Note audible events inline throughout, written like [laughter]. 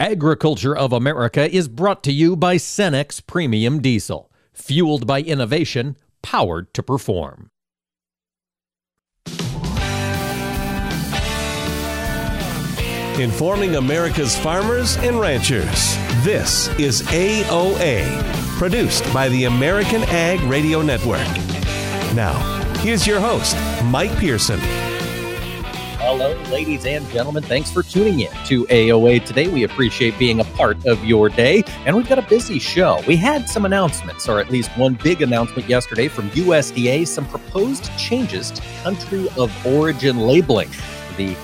Agriculture of America is brought to you by Cenex Premium Diesel, fueled by innovation, powered to perform. Informing America's farmers and ranchers. This is AOA, produced by the American Ag Radio Network. Now, here's your host, Mike Pearson. Hello, ladies and gentlemen. Thanks for tuning in to AOA today. We appreciate being a part of your day, and we've got a busy show. We had some announcements, or at least one big announcement yesterday from USDA, some proposed changes to country of origin labeling. The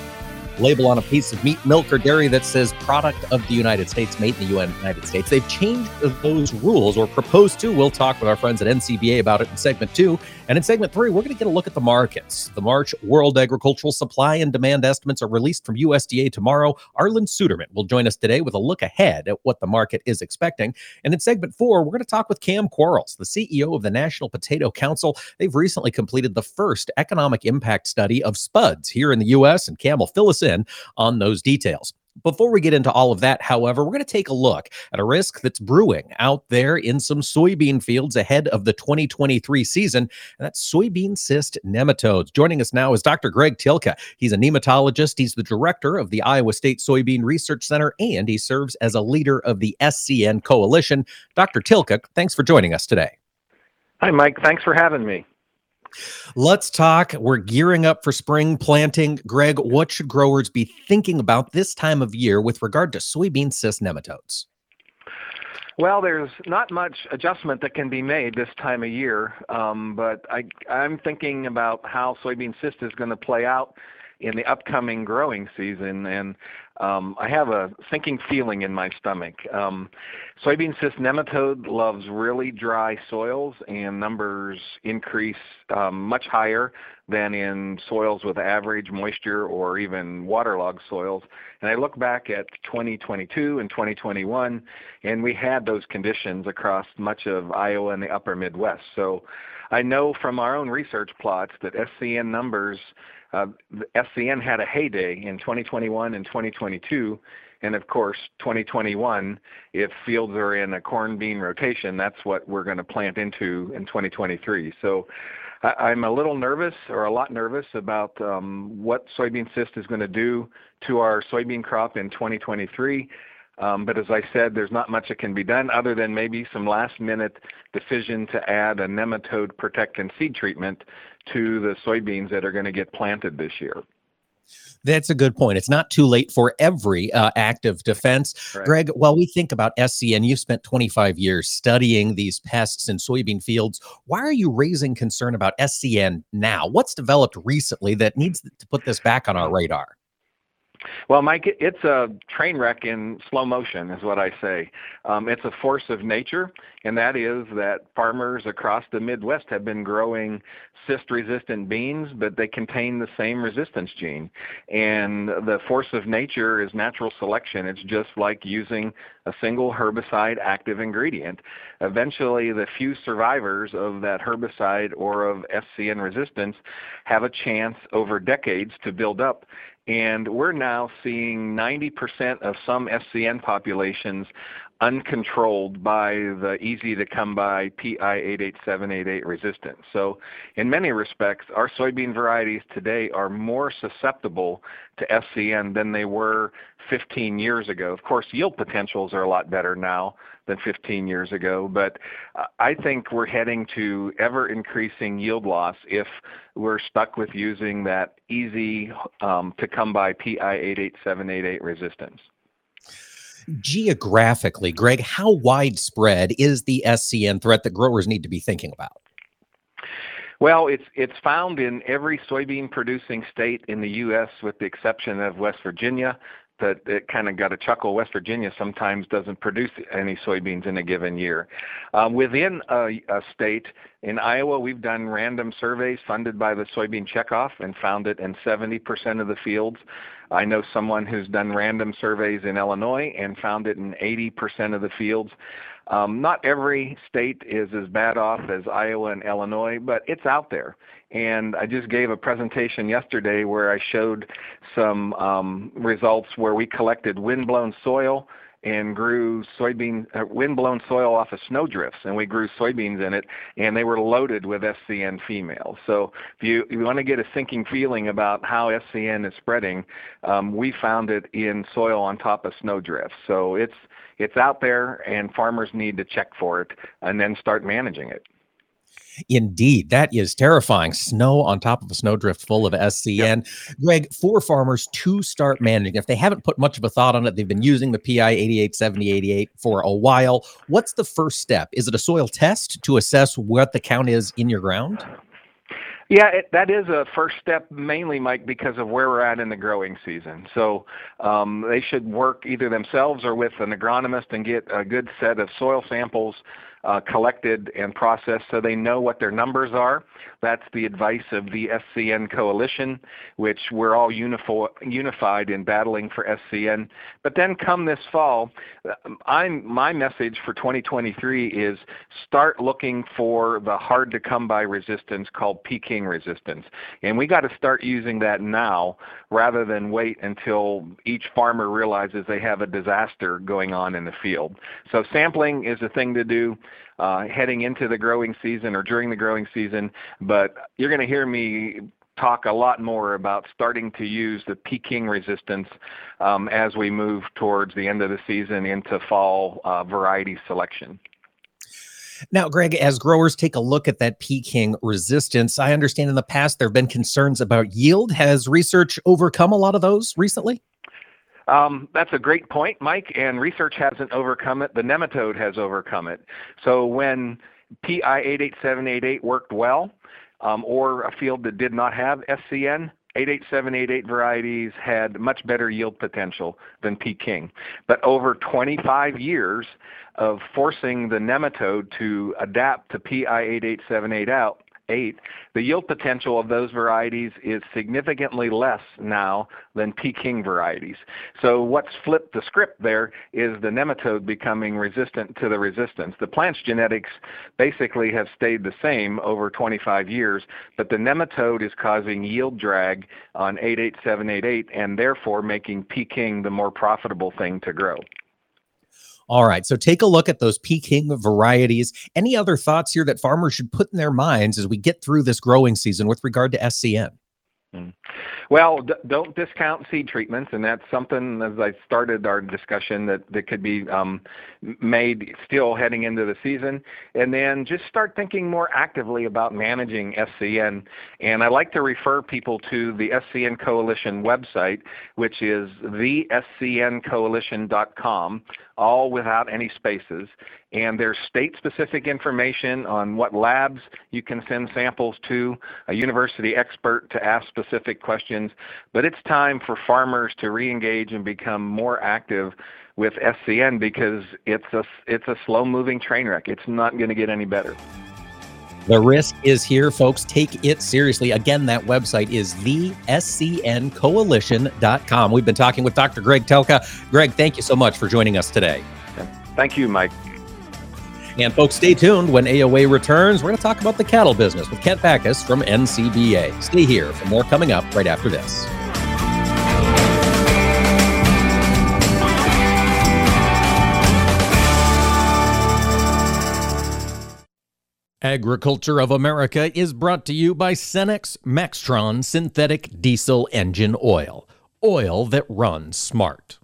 label on a piece of meat, milk, or dairy that says product of the United States, made in the United States. They've changed those rules or proposed to. We'll talk with our friends at NCBA about it in segment two. And in segment three, we're going to get a look at the markets. The March World Agricultural Supply and Demand estimates are released from USDA tomorrow. Arlan Suderman will join us today with a look ahead at what the market is expecting. And in segment four, we're going to talk with Cam Quarles, the CEO of the National Potato Council. They've recently completed the first economic impact study of spuds here in the U.S., and Cam will fill us in on those details. Before we get into all of that, however, we're going to take a look at a risk that's brewing out there in some soybean fields ahead of the 2023 season, and that's soybean cyst nematodes. Joining us now is Dr. Greg Tylka. He's a nematologist, he's the director of the Iowa State Soybean Research Center, and he serves as a leader of the SCN Coalition. Dr. Tylka, thanks for joining us today. Hi, Mike. Thanks for having me. Let's talk. We're gearing up for spring planting. Greg, what should growers be thinking about this time of year with regard to soybean cyst nematodes? Well, there's not much adjustment that can be made this time of year, um, but I, I'm thinking about how soybean cyst is going to play out in the upcoming growing season, and um, I have a sinking feeling in my stomach. Um, soybean cyst nematode loves really dry soils, and numbers increase um, much higher than in soils with average moisture or even waterlogged soils. And I look back at 2022 and 2021, and we had those conditions across much of Iowa and the upper Midwest. So I know from our own research plots that SCN numbers SCN had a heyday in 2021 and 2022, and of course 2021. If fields are in a corn bean rotation, that's what we're going to plant into in 2023. So I, am a little nervous, or a lot nervous, about um, what soybean cyst is going to do to our soybean crop in 2023. Um, but as I said, there's not much that can be done other than maybe some last minute decision to add a nematode protectant seed treatment to the soybeans that are going to get planted this year. That's a good point. It's not too late for every uh, active defense. Greg, while we think about SCN, you've spent 25 years studying these pests in soybean fields. Why are you raising concern about SCN now? What's developed recently that needs to put this back on our radar? Well, Mike, it's a train wreck in slow motion, is what I say. Um, it's a force of nature, and that is that farmers across the Midwest have been growing cyst resistant beans, but they contain the same resistance gene. And the force of nature is natural selection. It's just like using a single herbicide active ingredient. Eventually, the few survivors of that herbicide or of SCN resistance have a chance over decades to build up and we're now seeing 90% of some SCN populations uncontrolled by the easy to come by PI88788 resistance. So, in many respects, our soybean varieties today are more susceptible to SCN than they were 15 years ago. Of course, yield potentials are a lot better now than 15 years ago, but I think we're heading to ever increasing yield loss if we're stuck with using that easy um, to come by PI88788 resistance geographically, Greg, how widespread is the SCN threat that growers need to be thinking about? Well, it's it's found in every soybean producing state in the U.S. with the exception of West Virginia. That it kind of got a chuckle. West Virginia sometimes doesn't produce any soybeans in a given year. Um, within a, a state, in Iowa, we've done random surveys funded by the Soybean Checkoff and found it in 70% of the fields. I know someone who's done random surveys in Illinois and found it in 80% of the fields. Um, not every state is as bad off as Iowa and Illinois, but it's out there. And I just gave a presentation yesterday where I showed some um, results where we collected windblown soil and grew soybean uh, windblown soil off of snowdrifts, and we grew soybeans in it, and they were loaded with SCN females. So if you, if you want to get a sinking feeling about how SCN is spreading, um, we found it in soil on top of snowdrifts. So it's it's out there, and farmers need to check for it and then start managing it. Indeed, that is terrifying. Snow on top of a snowdrift full of SCN. Yep. Greg, for farmers to start managing, if they haven't put much of a thought on it, they've been using the PI 887088 for a while. What's the first step? Is it a soil test to assess what the count is in your ground? Yeah, it, that is a first step, mainly, Mike, because of where we're at in the growing season. So um, they should work either themselves or with an agronomist and get a good set of soil samples uh, collected and processed so they know what their numbers are. That's the advice of the SCN Coalition, which we're all unified in battling for SCN. But then come this fall, um, I'm, my message for 2023 is start looking for the hard to come by resistance called Peking resistance. And we got to start using that now rather than wait until each farmer realizes they have a disaster going on in the field. So sampling is a thing to do uh, heading into the growing season or during the growing season, but you're going to hear me talk a lot more about starting to use the Peking resistance um, as we move towards the end of the season into fall uh, variety selection. Now, Greg, as growers take a look at that Peking resistance, I understand in the past there have been concerns about yield. Has research overcome a lot of those recently? Um, that's a great point, Mike, and research hasn't overcome it. The nematode has overcome it. So when PI 88788 worked well, um, or a field that did not have SCN, 88788 varieties had much better yield potential than Peking. But over 25 years of forcing the nematode to adapt to PI 8878 out, eight, the yield potential of those varieties is significantly less now than Peking varieties. So what's flipped the script there is the nematode becoming resistant to the resistance. The plant's genetics basically have stayed the same over 25 years, but the nematode is causing yield drag on 88788 and therefore making Peking the more profitable thing to grow. All right. So take a look at those Peking varieties. Any other thoughts here that farmers should put in their minds as we get through this growing season with regard to SCN? Mm. Well, d- don't discount seed treatments, and that's something as I started our discussion that, that could be um, made still heading into the season. And then just start thinking more actively about managing SCN. And I like to refer people to the SCN Coalition website, which is thescncoalition.com, all without any spaces and there's state-specific information on what labs you can send samples to, a university expert to ask specific questions. But it's time for farmers to re-engage and become more active with SCN because it's a it's a slow-moving train wreck. It's not going to get any better. The risk is here, folks. Take it seriously. Again, that website is thescncoalition.com. We've been talking with Dr. Greg Tylka. Greg, thank you so much for joining us today. Thank you, Mike. And folks, stay tuned. When AOA returns, we're going to talk about the cattle business with Kent Bacus from NCBA. Stay here for more coming up right after this. Agriculture of America is brought to you by Cenex Maxtron Synthetic Diesel Engine Oil. Oil that runs smart.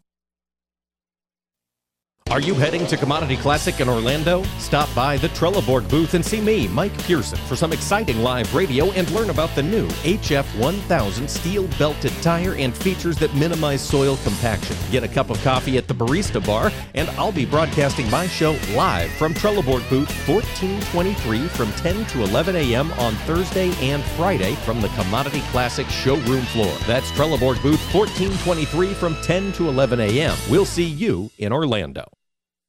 Are you heading to Commodity Classic in Orlando? Stop by the Trelleborg booth and see me, Mike Pearson, for some exciting live radio and learn about the new HF 1000 steel belted tire and features that minimize soil compaction. Get a cup of coffee at the Barista Bar, and I'll be broadcasting my show live from Trelleborg booth 1423 from 10 to 11 a.m. on Thursday and Friday from the Commodity Classic showroom floor. That's Trelleborg booth 1423 from 10 to 11 a.m. We'll see you in Orlando.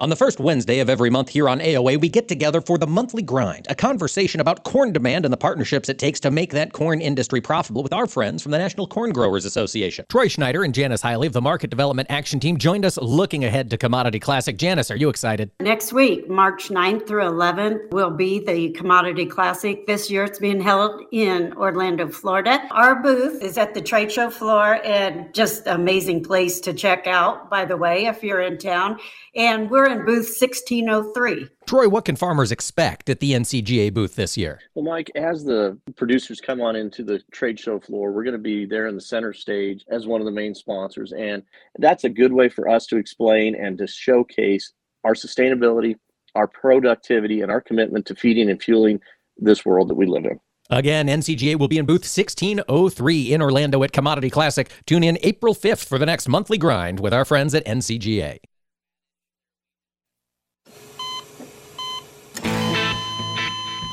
On the first Wednesday of every month here on AOA, we get together for the monthly grind, a conversation about corn demand and the partnerships it takes to make that corn industry profitable with our friends from the National Corn Growers Association. Troy Schneider and Janice Hiley of the Market Development Action Team joined us looking ahead to Commodity Classic. Janice, are you excited? Next week, March 9th through 11th, will be the Commodity Classic. This year it's being held in Orlando, Florida. Our booth is at the trade show floor and just amazing place to check out, by the way, if you're in town and we're in booth 1603. Troy, what can farmers expect at the NCGA booth this year? Well, Mike, as the producers come on into the trade show floor, we're going to be there in the center stage as one of the main sponsors. And that's a good way for us to explain and to showcase our sustainability, our productivity, and our commitment to feeding and fueling this world that we live in. Again, NCGA will be in booth 1603 in Orlando at Commodity Classic. Tune in April 5th for the next monthly grind with our friends at NCGA.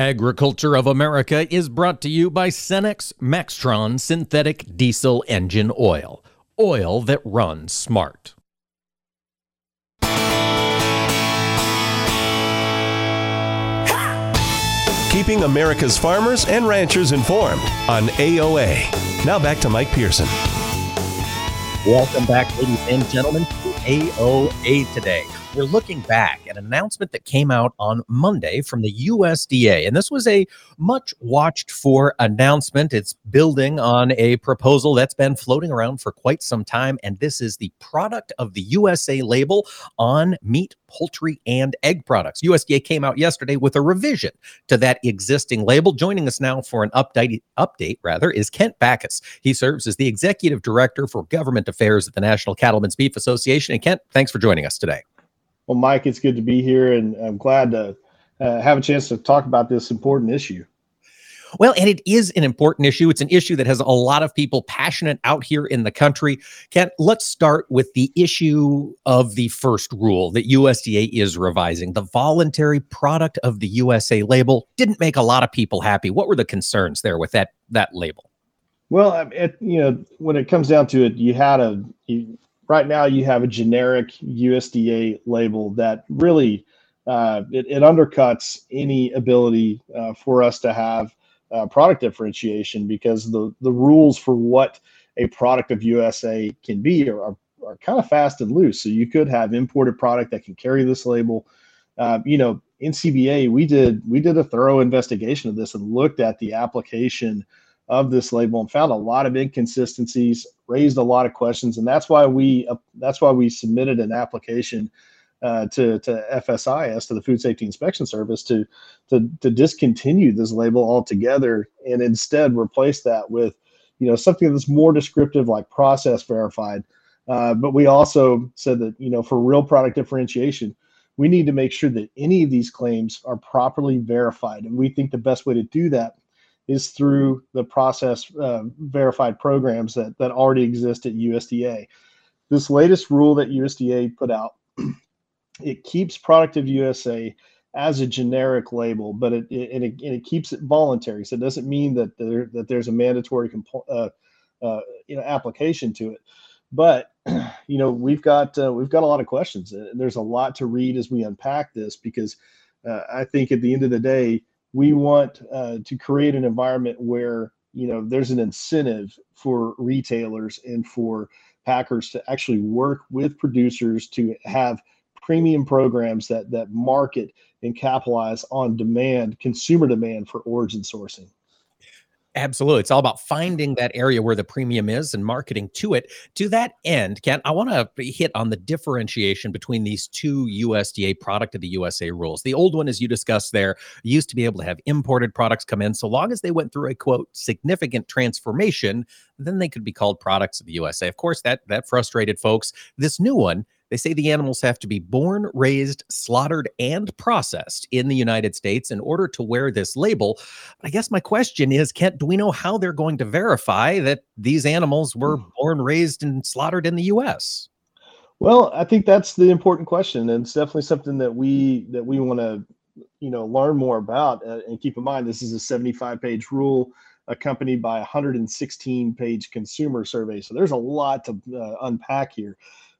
Agriculture of America is brought to you by Cenex Maxtron Synthetic Diesel Engine Oil. Oil that runs smart. Keeping America's farmers and ranchers informed on AOA. Now back to Mike Pearson. Welcome back, ladies and gentlemen, to AOA today we're looking back at an announcement that came out on Monday from the USDA. And this was a much watched for announcement. It's building on a proposal that's been floating around for quite some time. And this is the product of the USA label on meat, poultry, and egg products. USDA came out yesterday with a revision to that existing label. Joining us now for an update, update rather, is Kent Bacus. He serves as the executive director for government affairs at the National Cattlemen's Beef Association. And Kent, thanks for joining us today. Well, Mike, it's good to be here, and I'm glad to uh, have a chance to talk about this important issue. Well, and it is an important issue. It's an issue that has a lot of people passionate out here in the country. Kent, let's start with the issue of the first rule that USDA is revising. The voluntary product of the USA label didn't make a lot of people happy. What were the concerns there with that that label? Well, it, you know, when it comes down to it, you had a you, right now you have a generic USDA label that really uh, it, it, undercuts any ability uh, for us to have uh, product differentiation because the the rules for what a product of USA can be are, are, are kind of fast and loose. So you could have imported product that can carry this label. Uh, you know, NCBA we did we did a thorough investigation of this and looked at the application of this label and found a lot of inconsistencies, raised a lot of questions, and that's why we uh, that's why we submitted an application uh, to to FSIS to the Food Safety Inspection Service to to to discontinue this label altogether and instead replace that with you know something that's more descriptive like process verified. Uh, but we also said that you know for real product differentiation, we need to make sure that any of these claims are properly verified, and we think the best way to do that is through the process uh, verified programs that, that already exist at USDA. This latest rule that USDA put out, [clears throat] it keeps product of USA as a generic label, but it, it, and it, and it keeps it voluntary. So it doesn't mean that there, that there's a mandatory uh, uh, you know application to it. But [clears throat] you know we've got uh, we've got a lot of questions. and There's a lot to read as we unpack this because uh, I think at the end of the day, we want uh, to create an environment where you know there's an incentive for retailers and for packers to actually work with producers to have premium programs that that market and capitalize on demand, consumer demand for origin sourcing. Absolutely. It's all about finding that area where the premium is and marketing to it. To that end, Kent, I want to hit on the differentiation between these two USDA product of the USA rules. The old one, as you discussed there, used to be able to have imported products come in so long as they went through a quote significant transformation, then they could be called products of the USA. Of course, that that frustrated folks. This new one they say the animals have to be born, raised, slaughtered, and processed in the United States in order to wear this label. I guess my question is, Kent, do we know how they're going to verify that these animals were hmm. born, raised, and slaughtered in the U.S.? Well, I think that's the important question, and it's definitely something that we that we want to, you know, learn more about. Uh, and keep in mind, this is a 75-page rule accompanied by a 116-page consumer survey, so there's a lot to uh, unpack here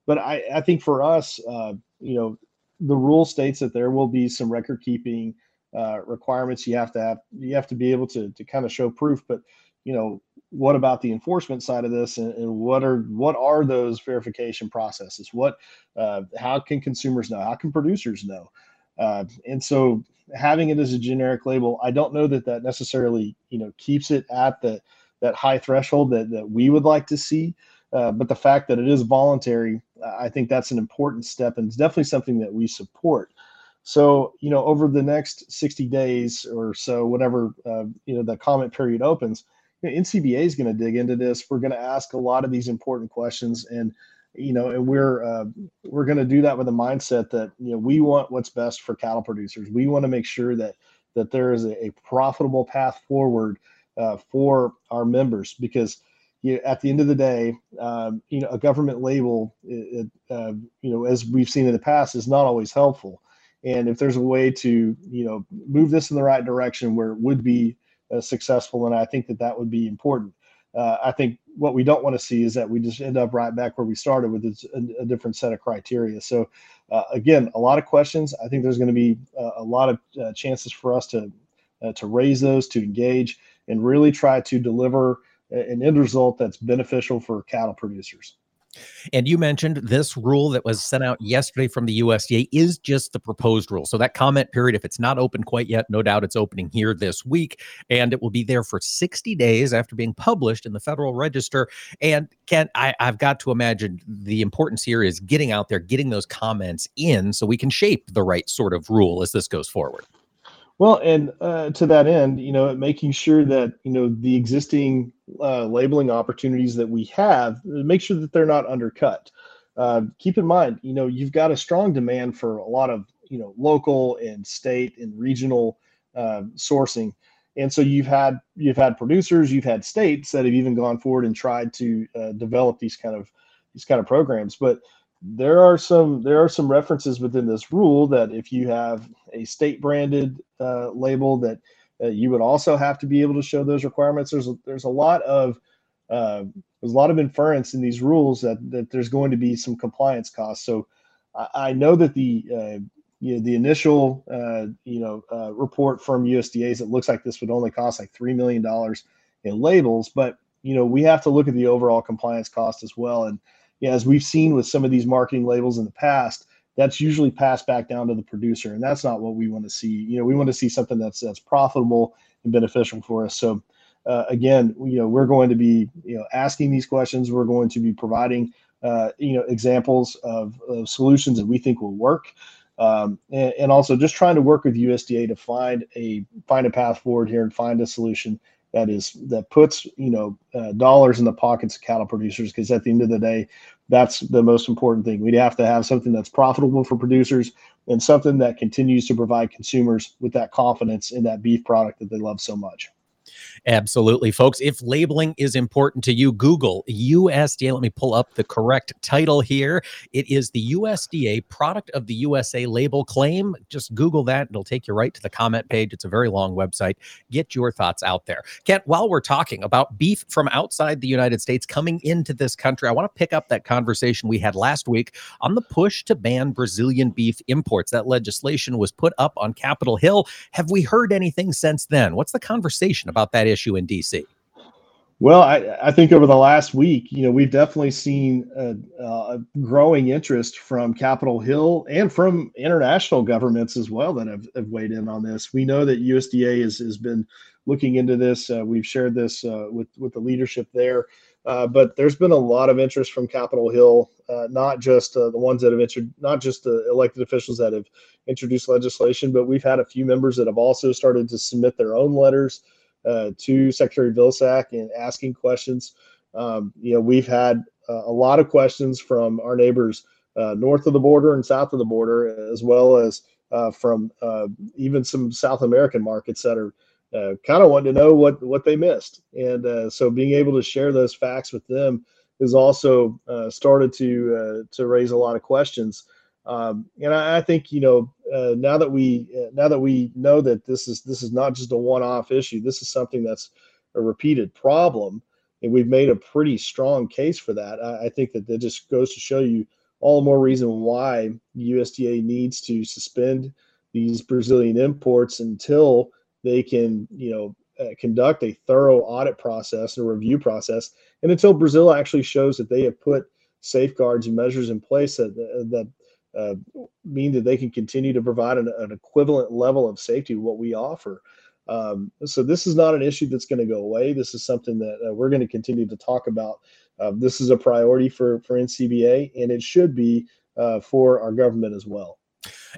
but I, I think for us, uh, you know, the rule states that there will be some record keeping uh, requirements. You have to have you have to be able to to kind of show proof. But you know, what about the enforcement side of this, and, and what are what are those verification processes? What uh, how can consumers know? How can producers know? Uh, and so having it as a generic label, I don't know that that necessarily you know keeps it at the that high threshold that that we would like to see. Uh, but the fact that it is voluntary, I think that's an important step, and it's definitely something that we support. So, you know, over the next 60 days or so, whatever uh, you know the comment period opens, you know, NCBA is going to dig into this. We're going to ask a lot of these important questions, and you know, and we're uh, we're going to do that with a mindset that you know we want what's best for cattle producers. We want to make sure that that there is a, a profitable path forward uh, for our members because you, at the end of the day, um, you know, a government label, it, uh, you know, as we've seen in the past, is not always helpful. And if there's a way to, you know, move this in the right direction where it would be uh, successful, and I think that that would be important. Uh, I think what we don't want to see is that we just end up right back where we started with a, a different set of criteria. So, uh, again, a lot of questions. I think there's going to be uh, a lot of uh, chances for us to to raise those, to engage, and really try to deliver an end result that's beneficial for cattle producers. And you mentioned this rule that was sent out yesterday from the USDA is just the proposed rule. So that comment period, if it's not open quite yet, no doubt it's opening here this week, and it will be there for 60 days after being published in the Federal Register. And Ken, I, I've got to imagine the importance here is getting out there, getting those comments in, so we can shape the right sort of rule as this goes forward. Well, and uh, to that end, you know, making sure that you know the existing uh, labeling opportunities that we have, make sure that they're not undercut. Uh, keep in mind, you know, you've got a strong demand for a lot of you know local and state and regional uh, sourcing, and so you've had you've had producers, you've had states that have even gone forward and tried to uh, develop these kind of these kind of programs, but there are some there are some references within this rule that if you have a state branded uh, label that uh, you would also have to be able to show those requirements. There's a, there's a lot of uh, there's a lot of inference in these rules that that there's going to be some compliance costs. So i, I know that the uh, you know the initial uh, you know uh, report from usda's it looks like this would only cost like three million dollars in labels but you know we have to look at the overall compliance cost as well. And yeah, as we've seen with some of these marketing labels in the past, that's usually passed back down to the producer, and that's not what we want to see. You know, we want to see something that's that's profitable and beneficial for us. So, uh, again, you know, we're going to be you know asking these questions. We're going to be providing uh, you know examples of, of solutions that we think will work. Um, and, and, also just trying to work with USDA to find a find a path forward here and find a solution that is that puts you know uh, dollars in the pockets of cattle producers because at the end of the day that's the most important thing. We'd have to have something that's profitable for producers and something that continues to provide consumers with that confidence in that beef product that they love so much Absolutely, folks. If labeling is important to you, Google USDA. Let me pull up the correct title here. It is the USDA Product of the USA label claim. Just Google that. It'll take you right to the comment page. It's a very long website. Get your thoughts out there. Kent, while we're talking about beef from outside the United States coming into this country, I want to pick up that conversation we had last week on the push to ban Brazilian beef imports. That legislation was put up on Capitol Hill. Have we heard anything since then? What's the conversation about that issue in DC? Well, I, I think over the last week, you know, we've definitely seen a, a, growing interest from Capitol Hill and from international governments as well that have, have weighed in on this. We know that USDA has, has been looking into this. Uh, we've shared this uh, with with the leadership there, uh, but there's been a lot of interest from Capitol Hill, uh, not just uh, the ones that have entered, not just the elected officials that have introduced legislation, but we've had a few members that have also started to submit their own letters uh, to Secretary Vilsack and asking questions. Um, you know, we've had uh, a lot of questions from our neighbors uh, north of the border and south of the border, as well as uh, from uh, even some South American markets that are kind of wanting to know what what they missed. And so, being able to share those facts with them has also started to to raise a lot of questions. Um, and I, I, think you know uh, now that we uh, now that we know that this is this is not just a one-off issue. This is something that's a repeated problem, and we've made a pretty strong case for that. I, I think that that just goes to show you all the more reason why USDA needs to suspend these Brazilian imports until they can you know uh, conduct a thorough audit process and review process, and until Brazil actually shows that they have put safeguards and measures in place that that uh, mean that they can continue to provide an, an equivalent level of safety what we offer. Um, so this is not an issue that's going to go away. This is something that uh, we're going to continue to talk about. Uh, this is a priority for for NCBA, and it should be uh, for our government as well.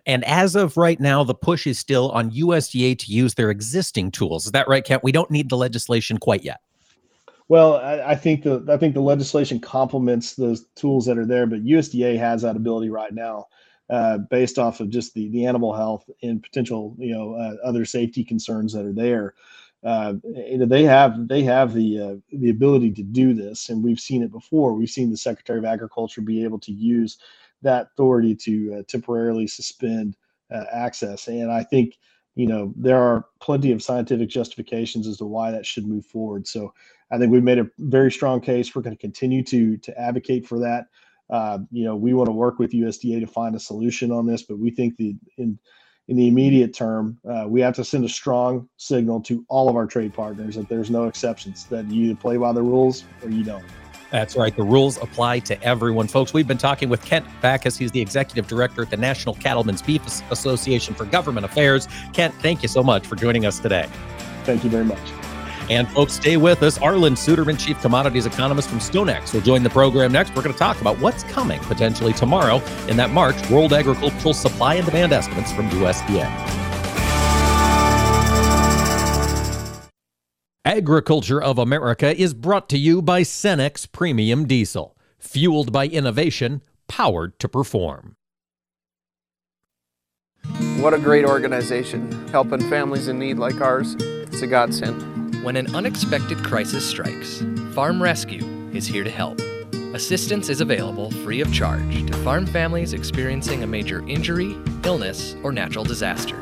And as of right now, the push is still on USDA to use their existing tools. Is that right, Kent? We don't need the legislation quite yet. Well, I, I, think the I think the legislation complements those tools that are there, but USDA has that ability right now, uh, based off of just the the animal health and potential you know uh, other safety concerns that are there. Uh, they have they have the uh, the ability to do this, and we've seen it before. We've seen the Secretary of Agriculture be able to use that authority to uh, temporarily suspend uh, access, and I think you know there are plenty of scientific justifications as to why that should move forward. So I think we've made a very strong case. We're going to continue to to advocate for that. Uh, you know, we want to work with USDA to find a solution on this, but we think the in in the immediate term, uh, we have to send a strong signal to all of our trade partners that there's no exceptions. That you either play by the rules or you don't. That's right. The rules apply to everyone, folks. We've been talking with Kent Bacus. He's the executive director at the National Cattlemen's Beef Association for Government Affairs. Kent, thank you so much for joining us today. Thank you very much. And folks, stay with us. Arlan Suderman, Chief Commodities Economist from StoneX, will join the program next. We're going to talk about what's coming potentially tomorrow in that March World Agricultural Supply and Demand estimates from USDA. Agriculture of America is brought to you by Cenex Premium Diesel, fueled by innovation, powered to perform. What a great organization, helping families in need like ours. It's a godsend. When an unexpected crisis strikes, Farm Rescue is here to help. Assistance is available free of charge to farm families experiencing a major injury, illness, or natural disaster.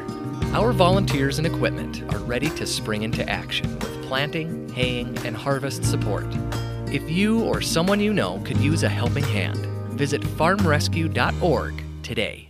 Our volunteers and equipment are ready to spring into action with planting, haying, and harvest support. If you or someone you know could use a helping hand, visit farmrescue.org today.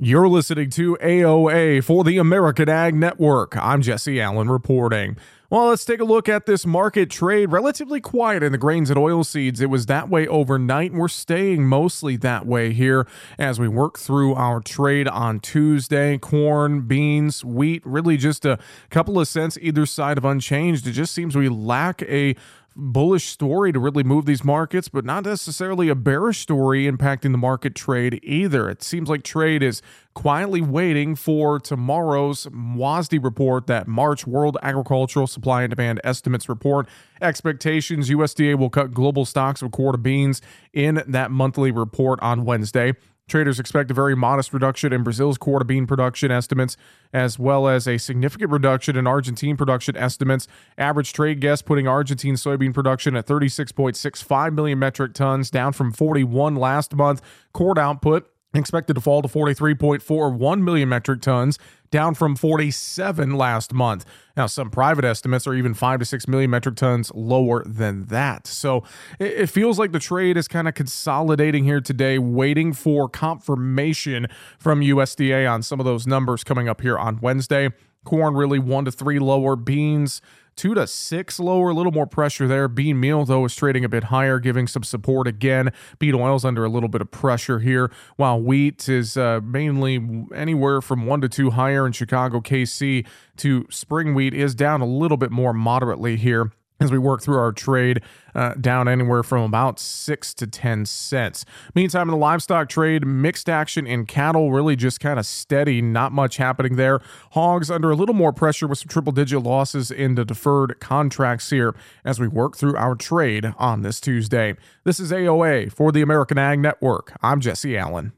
You're listening to AOA for the American Ag Network. I'm Jesse Allen reporting. Well, let's take a look at this market trade. Relatively quiet in the grains and oilseeds. It was that way overnight, and we're staying mostly that way here as we work through our trade on Tuesday. Corn, beans, wheat, really just a couple of cents either side of unchanged. It just seems we lack a bullish story to really move these markets, but not necessarily a bearish story impacting the market trade either. It seems like trade is quietly waiting for tomorrow's WASDE report, that March World Agricultural Supply and Demand Estimates report. Expectations USDA will cut global stocks of corn beans in that monthly report on Wednesday. Traders expect a very modest reduction in Brazil's quarter bean production estimates, as well as a significant reduction in Argentine production estimates. Average trade guess putting Argentine soybean production at 36.65 million metric tons, down from 41 last month. Corn output expected to fall to 43.41 million metric tons, down from 47 last month. Now, some private estimates are even 5 to 6 million metric tons lower than that. So it feels like the trade is kind of consolidating here today, waiting for confirmation from USDA on some of those numbers coming up here on Wednesday. Corn really 1 to 3 lower, beans two to six lower, a little more pressure there. Bean meal, though, is trading a bit higher, giving some support again. Bean oil's under a little bit of pressure here, while wheat is uh, mainly anywhere from one to two higher in Chicago, KC, to spring wheat is down a little bit more moderately here as we work through our trade uh, down anywhere from about 6 to 10 cents. Meantime, in the livestock trade, mixed action in cattle, really just kind of steady, not much happening there. Hogs under a little more pressure with some triple digit losses in the deferred contracts here as we work through our trade on this Tuesday. This is AOA for the American Ag Network. I'm Jesse Allen.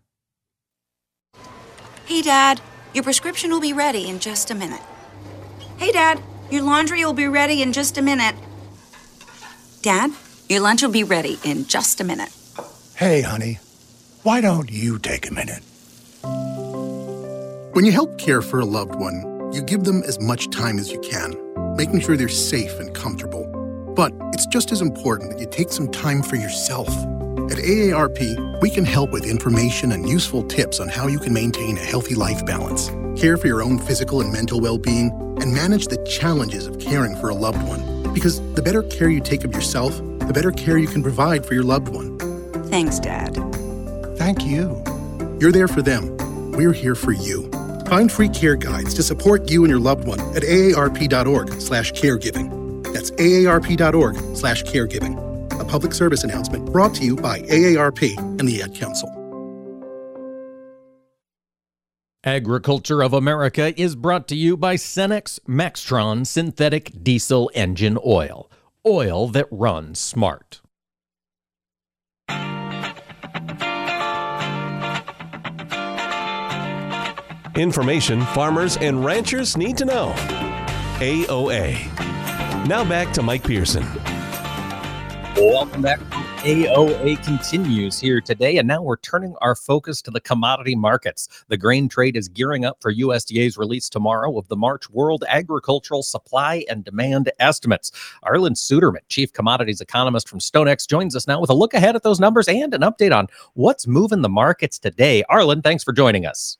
Hey, Dad, your prescription will be ready in just a minute. Hey, Dad, your laundry will be ready in just a minute. Dad, your lunch will be ready in just a minute. Hey, honey, why don't you take a minute? When you help care for a loved one, you give them as much time as you can, making sure they're safe and comfortable. But it's just as important that you take some time for yourself. At AARP, we can help with information and useful tips on how you can maintain a healthy life balance, care for your own physical and mental well being, and manage the challenges of caring for a loved one. Because the better care you take of yourself, the better care you can provide for your loved one. Thanks, Dad. Thank you. You're there for them. We're here for you. Find free care guides to support you and your loved one at aarp.org slash caregiving. That's aarp.org slash caregiving. A public service announcement brought to you by AARP and the Ad Council. Agriculture of America is brought to you by Cenex Maxtron Synthetic Diesel Engine Oil. Oil that runs smart. Information farmers and ranchers need to know. AOA. Now back to Mike Pearson. Welcome back. AOA continues here today, and now we're turning our focus to the commodity markets. The grain trade is gearing up for USDA's release tomorrow of the March World Agricultural Supply and Demand Estimates. Arlan Suderman, Chief Commodities Economist from StoneX, joins us now with a look ahead at those numbers and an update on what's moving the markets today. Arlan, thanks for joining us.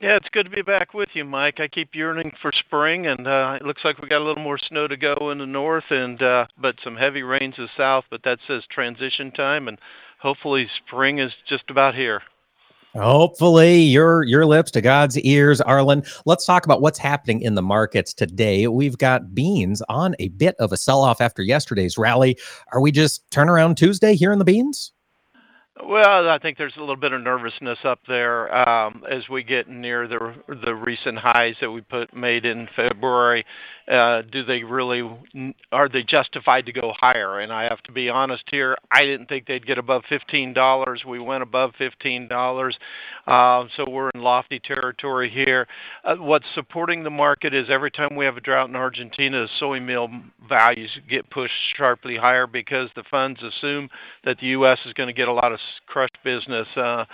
Yeah, it's good to be back with you, Mike. I keep yearning for spring, and uh, it looks like we got a little more snow to go in the north, and uh, but some heavy rains in the south. But that says transition time, and hopefully spring is just about here. Hopefully, your your lips to God's ears, Arlan. Let's talk about what's happening in the markets today. We've got beans on a bit of a sell-off after yesterday's rally. Are we just turnaround Tuesday here in the beans? Well, I think there's a little bit of nervousness up there um, as we get near the the recent highs that we put made in February. Uh, do they really are they justified to go higher? And I have to be honest here, I didn't think they'd get above fifteen dollars. We went above fifteen dollars, uh, so we're in lofty territory here. Uh, what's supporting the market is every time we have a drought in Argentina, the soy meal values get pushed sharply higher because the funds assume that the U.S. is going to get a lot of crush business uh,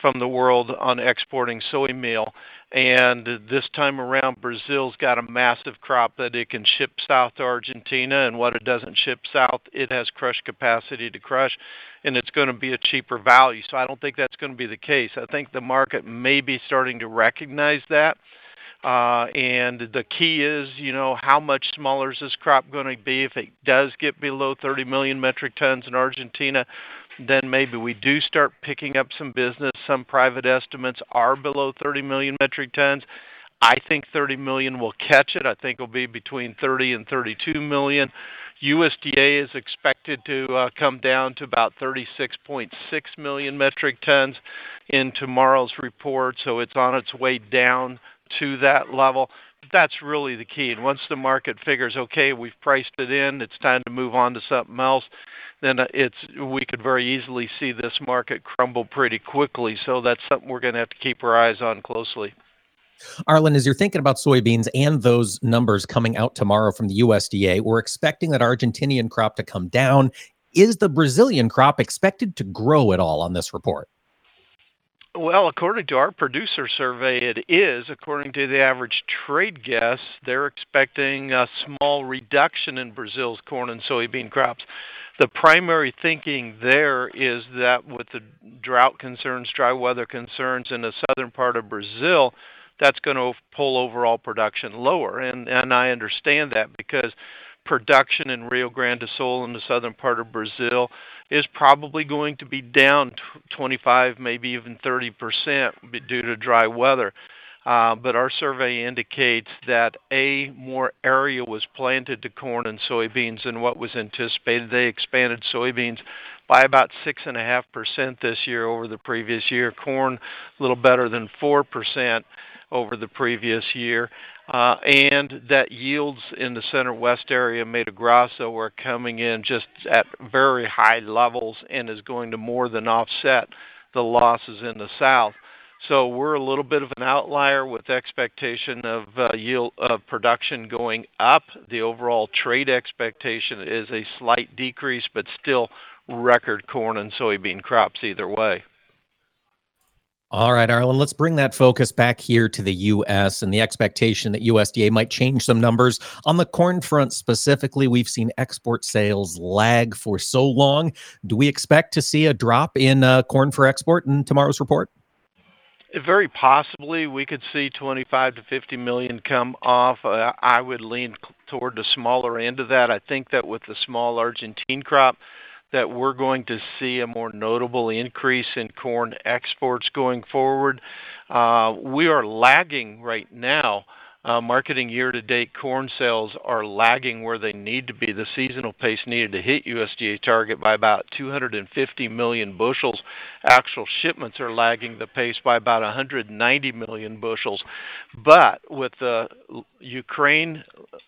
from the world on exporting soy meal. And this time around, Brazil's got a massive crop that it can ship south to Argentina, and what it doesn't ship south, it has crush capacity to crush, and it's going to be a cheaper value. So I don't think that's going to be the case. I think the market may be starting to recognize that. Uh, and the key is, you know, how much smaller is this crop going to be? If it does get below 30 million metric tons in Argentina, then maybe we do start picking up some business. Some private estimates are below 30 million metric tons. I think 30 million will catch it. I think it'll be between 30 and 32 million. USDA is expected to uh, come down to about 36.6 million metric tons in tomorrow's report, so it's on its way down to that level. That's really the key. And once the market figures, okay, we've priced it in, it's time to move on to something else, then it's we could very easily see this market crumble pretty quickly. So that's something we're going to have to keep our eyes on closely. Arlan, as you're thinking about soybeans and those numbers coming out tomorrow from the USDA, we're expecting that Argentinian crop to come down. Is the Brazilian crop expected to grow at all on this report? Well, according to our producer survey, it is. According to the average trade guess, they're expecting a small reduction in Brazil's corn and soybean crops. The primary thinking there is that with the drought concerns, dry weather concerns in the southern part of Brazil, that's going to pull overall production lower. And, and I understand that because production in Rio Grande do Sul in the southern part of Brazil is probably going to be down 25, maybe even 30 percent due to dry weather. Uh, but our survey indicates that a more area was planted to corn and soybeans than what was anticipated. They expanded soybeans by about six and a half percent this year over the previous year. Corn a little better than four percent over the previous year. Uh, and that yields in the center west area, Mato Grosso, are coming in just at very high levels and is going to more than offset the losses in the south. So we're a little bit of an outlier with expectation of uh, yield of production going up. The overall trade expectation is a slight decrease, but still record corn and soybean crops either way. All right, Arlan, let's bring that focus back here to the U.S. and the expectation that USDA might change some numbers. On the corn front specifically, we've seen export sales lag for so long. Do we expect to see a drop in uh, corn for export in tomorrow's report? Very possibly, we could see 25 to 50 million come off. Uh, I would lean toward the smaller end of that. I think that with the small Argentine crop, that we're going to see a more notable increase in corn exports going forward. Uh, we are lagging right now Uh, marketing year-to-date corn sales are lagging where they need to be. The seasonal pace needed to hit USDA target by about 250 million bushels. Actual shipments are lagging the pace by about 190 million bushels. But with the Ukraine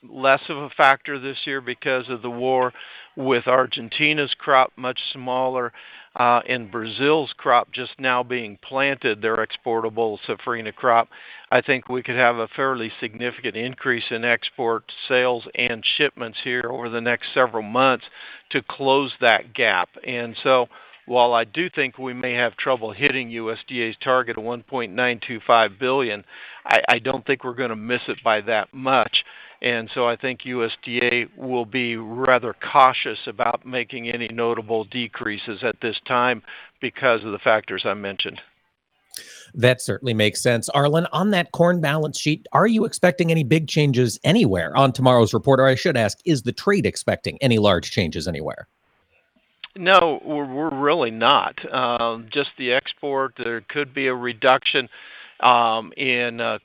less of a factor this year because of the war, with Argentina's crop much smaller, uh, and Brazil's crop just now being planted, their exportable safrinha crop, I think we could have a fairly significant increase in export sales and shipments here over the next several months to close that gap. And so while I do think we may have trouble hitting USDA's target of 1.925 billion, I, I don't think we're going to miss it by that much. And so I think USDA will be rather cautious about making any notable decreases at this time because of the factors I mentioned. That certainly makes sense. Arlan, on that corn balance sheet, are you expecting any big changes anywhere on tomorrow's report? Or I should ask, is the trade expecting any large changes anywhere? No, we're, we're really not. Um, just the export, there could be a reduction um, in uh,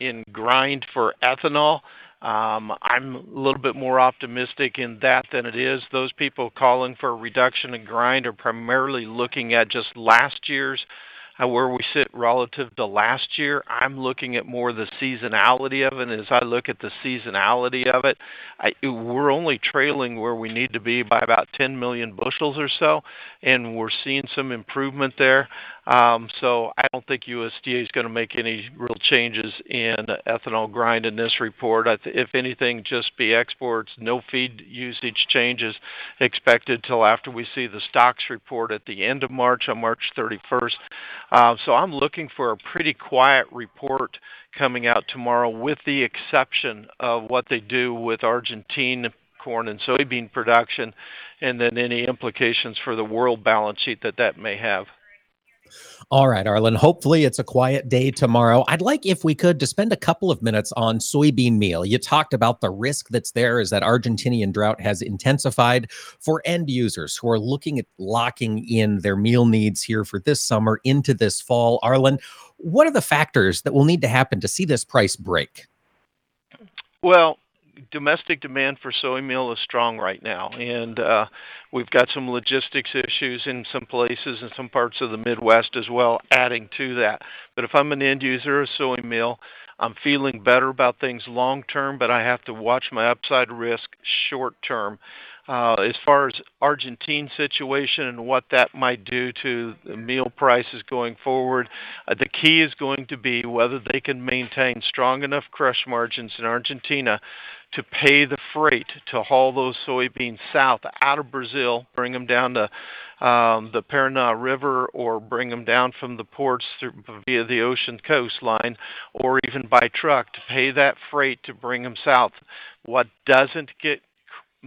in grind for ethanol. Um, I'm a little bit more optimistic in that than it is. Those people calling for a reduction in grind are primarily looking at just last year's uh, where we sit relative to last year. I'm looking at more the seasonality of it. And as I look at the seasonality of it, I, we're only trailing where we need to be by about 10 million bushels or so, and we're seeing some improvement there. Um, so I don't think USDA is going to make any real changes in ethanol grind in this report. If anything, just be exports, no feed usage changes expected till after we see the stocks report at the end of March on March 31st. Uh, so I'm looking for a pretty quiet report coming out tomorrow, with the exception of what they do with Argentine corn and soybean production, and then any implications for the world balance sheet that that may have. All right, Arlan. Hopefully, it's a quiet day tomorrow. I'd like, if we could, to spend a couple of minutes on soybean meal. You talked about the risk that's there as that Argentinian drought has intensified for end users who are looking at locking in their meal needs here for this summer into this fall. Arlan, what are the factors that will need to happen to see this price break? Well, domestic demand for soy meal is strong right now, and uh, we've got some logistics issues in some places in some parts of the Midwest as well, adding to that. But if I'm an end user of soy meal, I'm feeling better about things long term, but I have to watch my upside risk short term. Uh, as far as Argentine situation and what that might do to the meal prices going forward, uh, the key is going to be whether they can maintain strong enough crush margins in Argentina to pay the freight to haul those soybeans south out of Brazil, bring them down to um, the Paraná River, or bring them down from the ports through, via the ocean coastline, or even by truck to pay that freight to bring them south. What doesn't get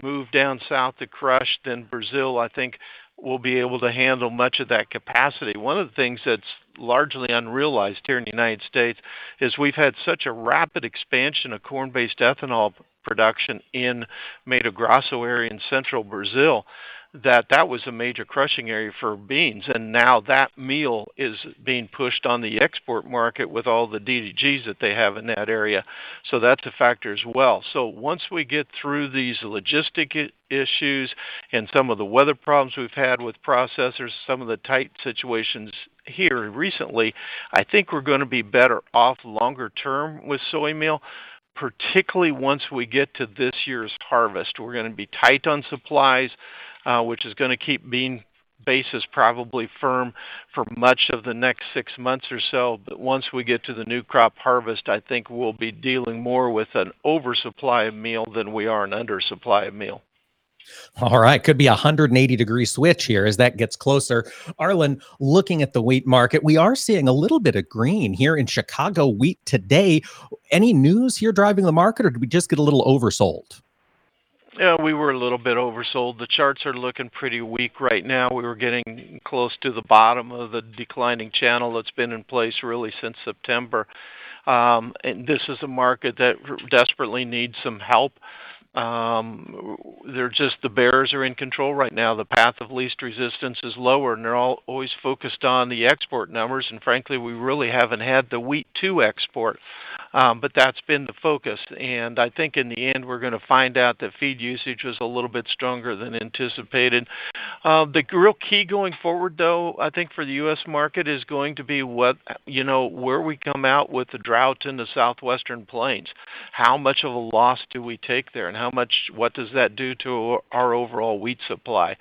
moved down south to crush, then Brazil, I think, will be able to handle much of that capacity. One of the things that's largely unrealized here in the United States is we've had such a rapid expansion of corn-based ethanol production in Mato Grosso area in central Brazil that that was a major crushing area for beans. And now that meal is being pushed on the export market with all the DDGs that they have in that area. So that's a factor as well. So once we get through these logistic issues and some of the weather problems we've had with processors some of the tight situations here recently I think we're going to be better off longer term with soy meal particularly once we get to this year's harvest. We're going to be tight on supplies, uh, which is going to keep bean basis probably firm for much of the next six months or so. But once we get to the new crop harvest, I think we'll be dealing more with an oversupply of meal than we are an undersupply of meal. All right, could be a 180 degree switch here as that gets closer. Arlan, looking at the wheat market, we are seeing a little bit of green here in Chicago wheat today. Any news here driving the market, or did we just get a little oversold? Yeah, we were a little bit oversold. The charts are looking pretty weak right now. We were getting close to the bottom of the declining channel that's been in place really since September. Um, and this is a market that desperately needs some help. Um, they're just the bears are in control right now. The path of least resistance is lower, and they're all always focused on the export numbers. And frankly, we really haven't had the wheat to export. Um, but that's been the focus. And I think in the end, we're going to find out that feed usage was a little bit stronger than anticipated. Uh, the real key going forward, though, I think for the U.S. market is going to be what, you know, where we come out with the drought in the southwestern plains. How much of a loss do we take there, and how much, what does that do to our overall wheat supply?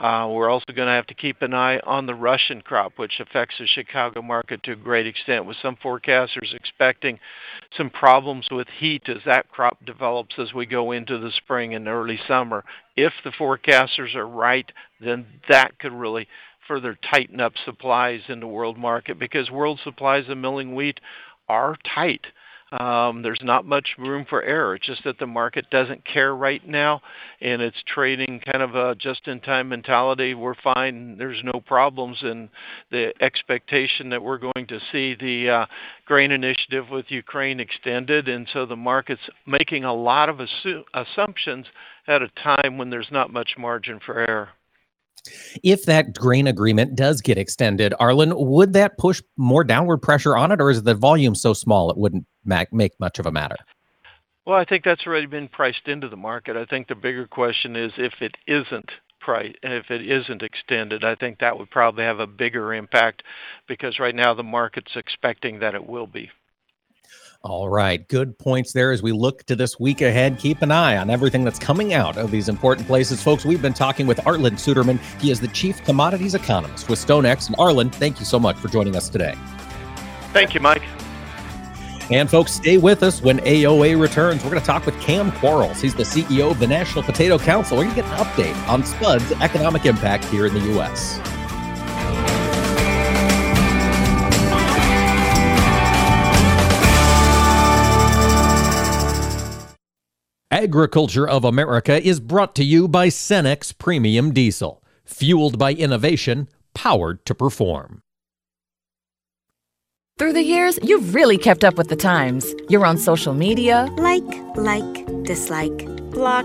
Uh, we're also going to have to keep an eye on the Russian crop, which affects the Chicago market to a great extent, with some forecasters expecting some problems with heat as that crop develops as we go into the spring and early summer. If the forecasters are right, then that could really further tighten up supplies in the world market because world supplies of milling wheat are tight. Um, there's not much room for error. It's just that the market doesn't care right now, and it's trading kind of a just-in-time mentality. We're fine. There's no problems, and the expectation that we're going to see the uh, grain initiative with Ukraine extended, and so the market's making a lot of assu- assumptions at a time when there's not much margin for error. If that grain agreement does get extended, Arlan, would that push more downward pressure on it, or is the volume so small it wouldn't make much of a matter? Well, I think that's already been priced into the market. I think the bigger question is if it isn't price if it isn't extended. I think that would probably have a bigger impact because right now the market's expecting that it will be. All right, good points there as we look to this week ahead. Keep an eye on everything that's coming out of these important places. Folks, we've been talking with Arlan Suderman. He is the Chief Commodities Economist with StoneX. And Arlan, thank you so much for joining us today. Thank you, Mike. And folks, stay with us when AOA returns. We're going to talk with Cam Quarles. He's the CEO of the National Potato Council. We're going to get an update on Spud's economic impact here in the U.S. Agriculture of America is brought to you by Cenex Premium Diesel, fueled by innovation, powered to perform. Through the years, you've really kept up with the times. You're on social media. Like, like, dislike, block.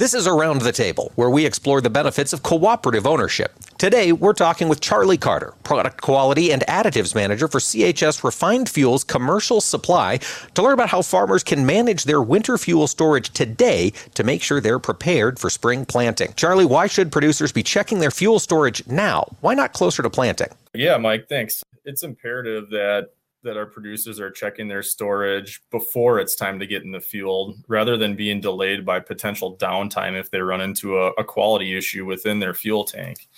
This is Around the Table, where we explore the benefits of cooperative ownership. Today, we're talking with Charlie Carter, Product Quality and Additives Manager for CHS Refined Fuels Commercial Supply, to learn about how farmers can manage their winter fuel storage today to make sure they're prepared for spring planting. Charlie, why should producers be checking their fuel storage now? Why not closer to planting? Yeah, Mike, thanks. It's imperative that that our producers are checking their storage before it's time to get in the field rather than being delayed by potential downtime if they run into a, a, quality issue within their fuel tank.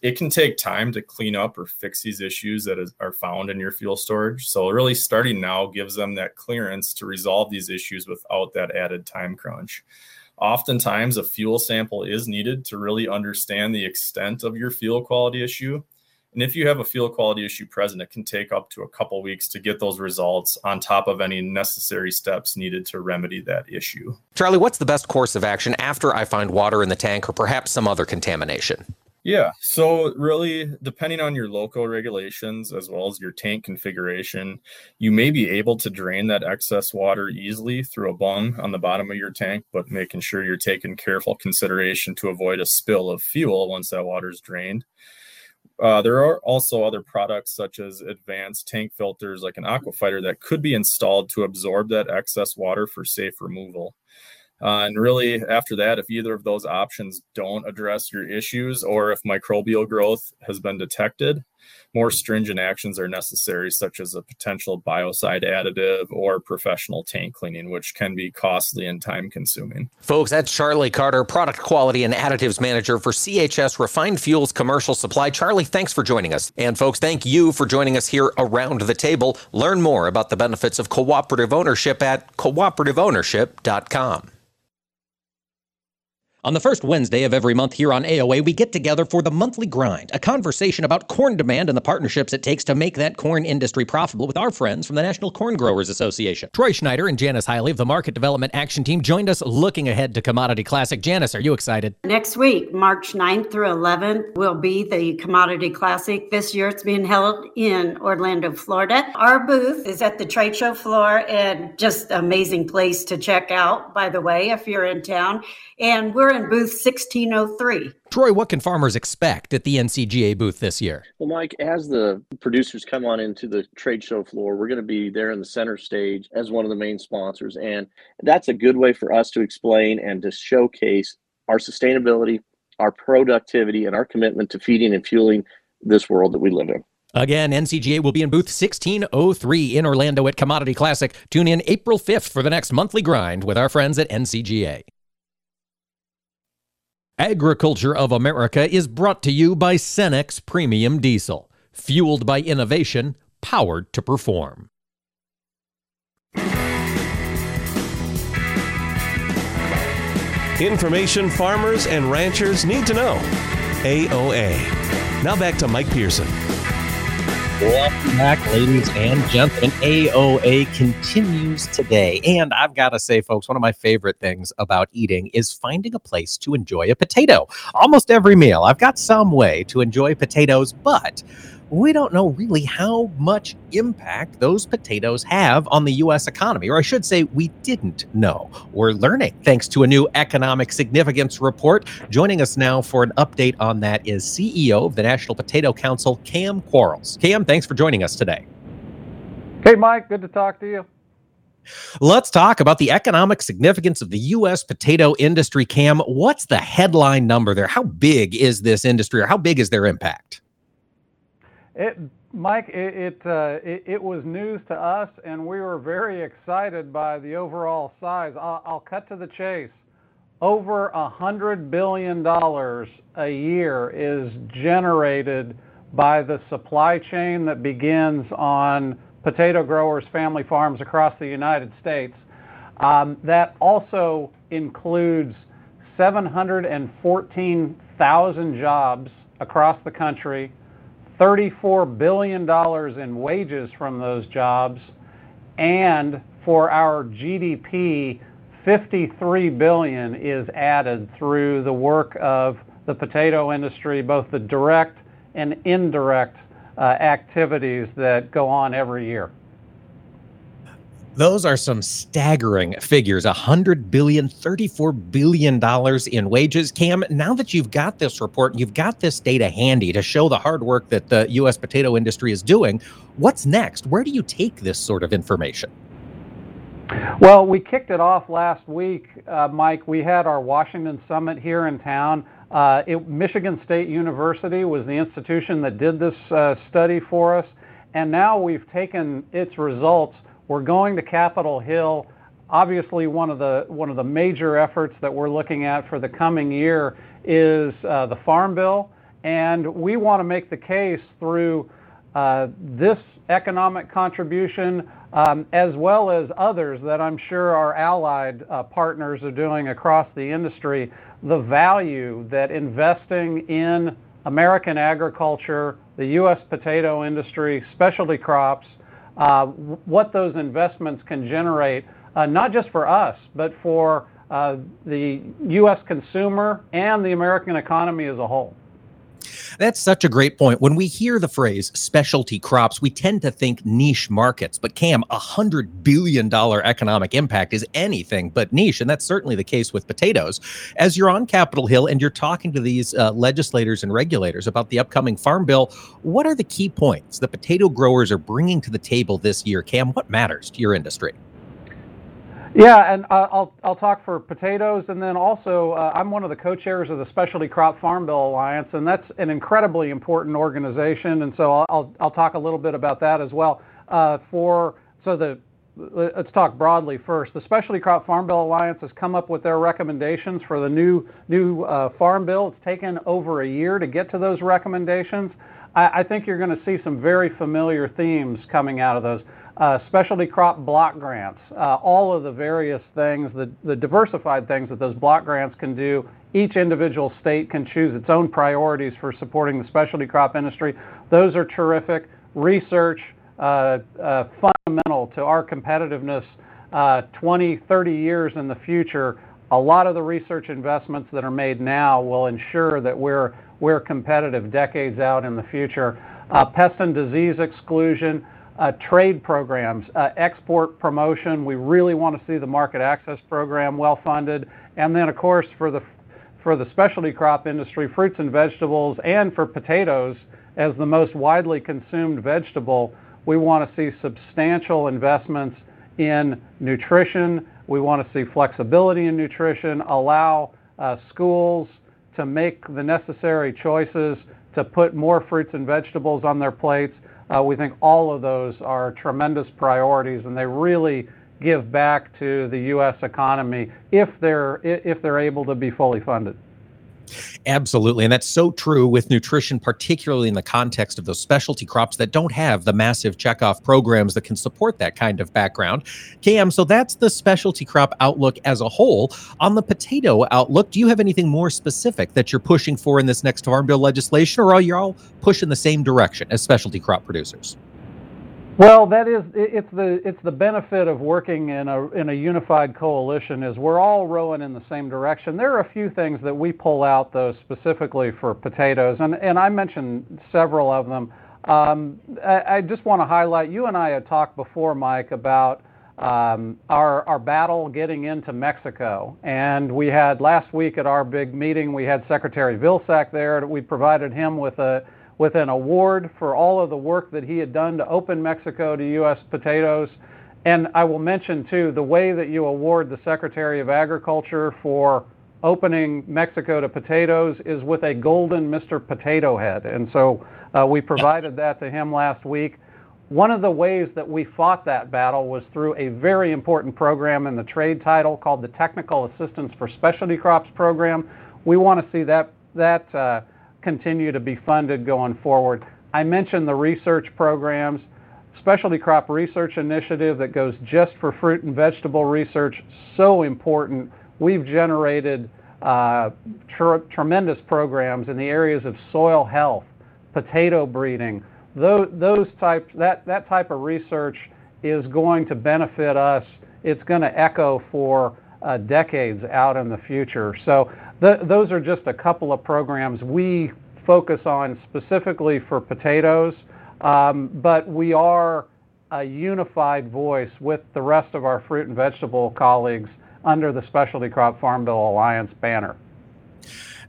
It can take time to clean up or fix these issues that is, are found in your fuel storage. So, really, starting now gives them that clearance to resolve these issues without that added time crunch. Oftentimes, a fuel sample is needed to really understand the extent of your fuel quality issue and if you have a fuel quality issue present, it can take up to a couple weeks to get those results on top of any necessary steps needed to remedy that issue. Charlie, what's the best course of action after I find water in the tank or perhaps some other contamination? Yeah, so really, depending on your local regulations as well as your tank configuration, you may be able to drain that excess water easily through a bung on the bottom of your tank, but making sure you're taking careful consideration to avoid a spill of fuel once that water is drained. Uh, there are also other products such as advanced tank filters like an aquafighter that could be installed to absorb that excess water for safe removal. Uh, and really, after that, if either of those options don't address your issues or if microbial growth has been detected, more stringent actions are necessary, such as a potential biocide additive or professional tank cleaning, which can be costly and time consuming. Folks, that's Charlie Carter, Product Quality and Additives Manager for CHS Refined Fuels Commercial Supply. Charlie, thanks for joining us. And folks, thank you for joining us here around the table. Learn more about the benefits of cooperative ownership at cooperativeownership.com. On the first Wednesday of every month here on AOA, we get together for the monthly grind, a conversation about corn demand and the partnerships it takes to make that corn industry profitable with our friends from the National Corn Growers Association. Troy Schneider and Janice Hiley of the Market Development Action Team joined us looking ahead to Commodity Classic. Janice, are you excited? Next week, March 9th through 11th, will be the Commodity Classic. This year it's being held in Orlando, Florida. Our booth is at the trade show floor and just amazing place to check out, by the way, if you're in town. And we're in booth 1603. Troy, what can farmers expect at the NCGA booth this year? Well, Mike, as the producers come on into the trade show floor, we're going to be there in the center stage as one of the main sponsors. And that's a good way for us to explain and to showcase our sustainability, our productivity, and our commitment to feeding and fueling this world that we live in. Again, NCGA will be in booth 1603 in Orlando at Commodity Classic. Tune in April 5th for the next monthly grind with our friends at NCGA. Agriculture of America is brought to you by Cenex Premium Diesel, fueled by innovation, powered to perform. Information farmers and ranchers need to know. AOA. Now back to Mike Pearson. Welcome back, ladies and gentlemen. AOA continues today. And I've got to say, folks, one of my favorite things about eating is finding a place to enjoy a potato. Almost every meal, I've got some way to enjoy potatoes, but we don't know really how much impact those potatoes have on the U.S. economy. Or I should say, we didn't know. We're learning thanks to a new economic significance report. Joining us now for an update on that is CEO of the National Potato Council, Cam Quarles. Cam, thanks for joining us today. Hey, Mike, good to talk to you. Let's talk about the economic significance of the U.S. potato industry. Cam, what's the headline number there? How big is this industry or how big is their impact? It, Mike, it it, uh, it, it was news to us, and we were very excited by the overall size. I'll, I'll cut to the chase. Over a hundred billion dollars a year is generated by the supply chain that begins on potato growers, family farms across the United States. Um, that also includes 714,000 jobs across the country $34 billion in wages from those jobs, and for our GDP, 53 billion is added through the work of the potato industry, both the direct and indirect uh, activities that go on every year. Those are some staggering figures. A hundred billion, thirty-four billion dollars in wages. Cam, now that you've got this report, you've got this data handy to show the hard work that the U.S. potato industry is doing. What's next? Where do you take this sort of information? Well, we kicked it off last week, uh, Mike. We had our Washington summit here in town. Uh, it, Michigan State University was the institution that did this uh, study for us, and now we've taken its results we're going to Capitol Hill. Obviously, one of the one of the major efforts that we're looking at for the coming year is uh, the Farm Bill, and we want to make the case through uh, this economic contribution, um, as well as others that I'm sure our allied uh, partners are doing across the industry, the value that investing in American agriculture, the U.S. potato industry, specialty crops, what those investments can generate, uh, not just for us, but for uh, the U.S. consumer and the American economy as a whole. That's such a great point. When we hear the phrase specialty crops, we tend to think niche markets. But Cam, a hundred billion dollar economic impact is anything but niche, and that's certainly the case with potatoes. As you're on Capitol Hill and you're talking to these uh, legislators and regulators about the upcoming farm bill, what are the key points the potato growers are bringing to the table this year? Cam, what matters to your industry? Yeah, and uh, I'll I'll talk for potatoes, and then also uh, I'm one of the co-chairs of the Specialty Crop Farm Bill Alliance, and that's an incredibly important organization, and so I'll I'll talk a little bit about that as well. Uh, for so the let's talk broadly first. The Specialty Crop Farm Bill Alliance has come up with their recommendations for the new new uh, farm bill. It's taken over a year to get to those recommendations. I, I think you're going to see some very familiar themes coming out of those. Uh, specialty crop block grants, uh, all of the various things, the, the diversified things that those block grants can do. Each individual state can choose its own priorities for supporting the specialty crop industry. Those are terrific. Research, uh, uh fundamental to our competitiveness uh, 20, 30 years in the future. A lot of the research investments that are made now will ensure that we're, we're competitive decades out in the future. Uh, pest and disease exclusion, uh, trade programs, uh, export promotion. We really want to see the market access program well funded. And then, of course, for the for the specialty crop industry, fruits and vegetables, and for potatoes as the most widely consumed vegetable, we want to see substantial investments in nutrition. We want to see flexibility in nutrition, allow uh, schools to make the necessary choices to put more fruits and vegetables on their plates. Uh, we think all of those are tremendous priorities, and they really give back to the U.S. economy if they're if they're able to be fully funded. Absolutely. And that's so true with nutrition, particularly in the context of those specialty crops that don't have the massive checkoff programs that can support that kind of background. Cam, so that's the specialty crop outlook as a whole. On the potato outlook, do you have anything more specific that you're pushing for in this next Farm Bill legislation, or are you all pushing the same direction as specialty crop producers? Well, that is it's the it's the benefit of working in a in a unified coalition is we're all rowing in the same direction. There are a few things that we pull out though specifically for potatoes, and and I mentioned several of them. Um, I, I, just want to highlight. You and I had talked before, Mike, about um, our our battle getting into Mexico, and we had last week at our big meeting we had Secretary Vilsack there. We provided him with a with an award for all of the work that he had done to open Mexico to U.S. potatoes. And I will mention, too, the way that you award the Secretary of Agriculture for opening Mexico to potatoes is with a golden Mr. Potato Head. And so uh, we provided that to him last week. One of the ways that we fought that battle was through a very important program in the trade title called the Technical Assistance for Specialty Crops Program. We want to see that, that uh, continue to be funded going forward. I mentioned the research programs, specialty crop research initiative that goes just for fruit and vegetable research, so important. We've generated uh, tr- tremendous programs in the areas of soil health, potato breeding. Those, those types, that, that type of research is going to benefit us. It's going to echo for uh, decades out in the future. So th- those are just a couple of programs we focus on specifically for potatoes, um, but we are a unified voice with the rest of our fruit and vegetable colleagues under the Specialty Crop Farm Bill Alliance banner.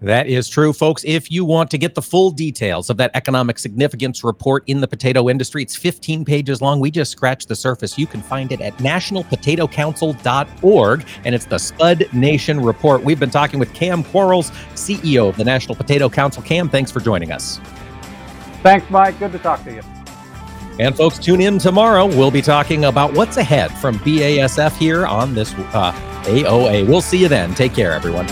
That is true, folks. If you want to get the full details of that economic significance report in the potato industry, it's 15 pages long. We just scratched the surface. You can find it at nationalpotatocouncil.org, and it's the Spud Nation Report. We've been talking with Cam Quarles, CEO of the National Potato Council. Cam, thanks for joining us. Thanks, Mike. Good to talk to you. And folks, tune in tomorrow. We'll be talking about what's ahead from BASF here on this uh, AOA. We'll see you then. Take care, everyone.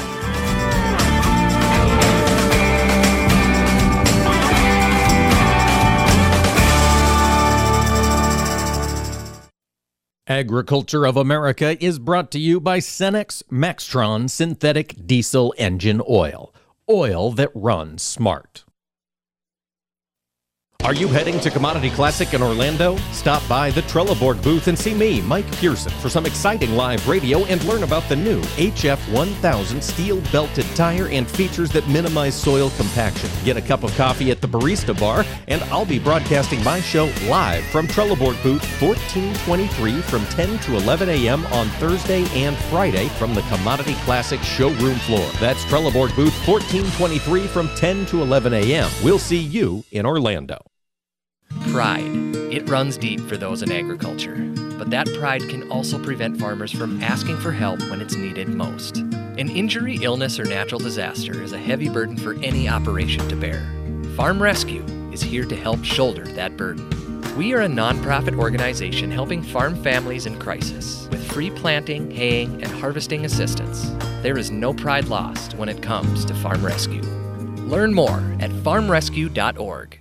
Agriculture of America is brought to you by Cenex Maxtron Synthetic Diesel Engine Oil. Oil that runs smart. Are you heading to Commodity Classic in Orlando? Stop by the Trelleborg booth and see me, Mike Pearson, for some exciting live radio and learn about the new HF 1000 steel belted tire and features that minimize soil compaction. Get a cup of coffee at the Barista Bar, and I'll be broadcasting my show live from Trelleborg booth 1423 from 10 to 11 a.m. on Thursday and Friday from the Commodity Classic showroom floor. That's Trelleborg booth 1423 from 10 to 11 a.m. We'll see you in Orlando. Pride. It runs deep for those in agriculture, but that pride can also prevent farmers from asking for help when it's needed most. An injury, illness, or natural disaster is a heavy burden for any operation to bear. Farm Rescue is here to help shoulder that burden. We are a nonprofit organization helping farm families in crisis with free planting, haying, and harvesting assistance. There is no pride lost when it comes to farm rescue. Learn more at farmrescue.org.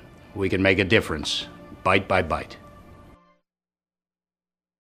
we can make a difference, bite by bite.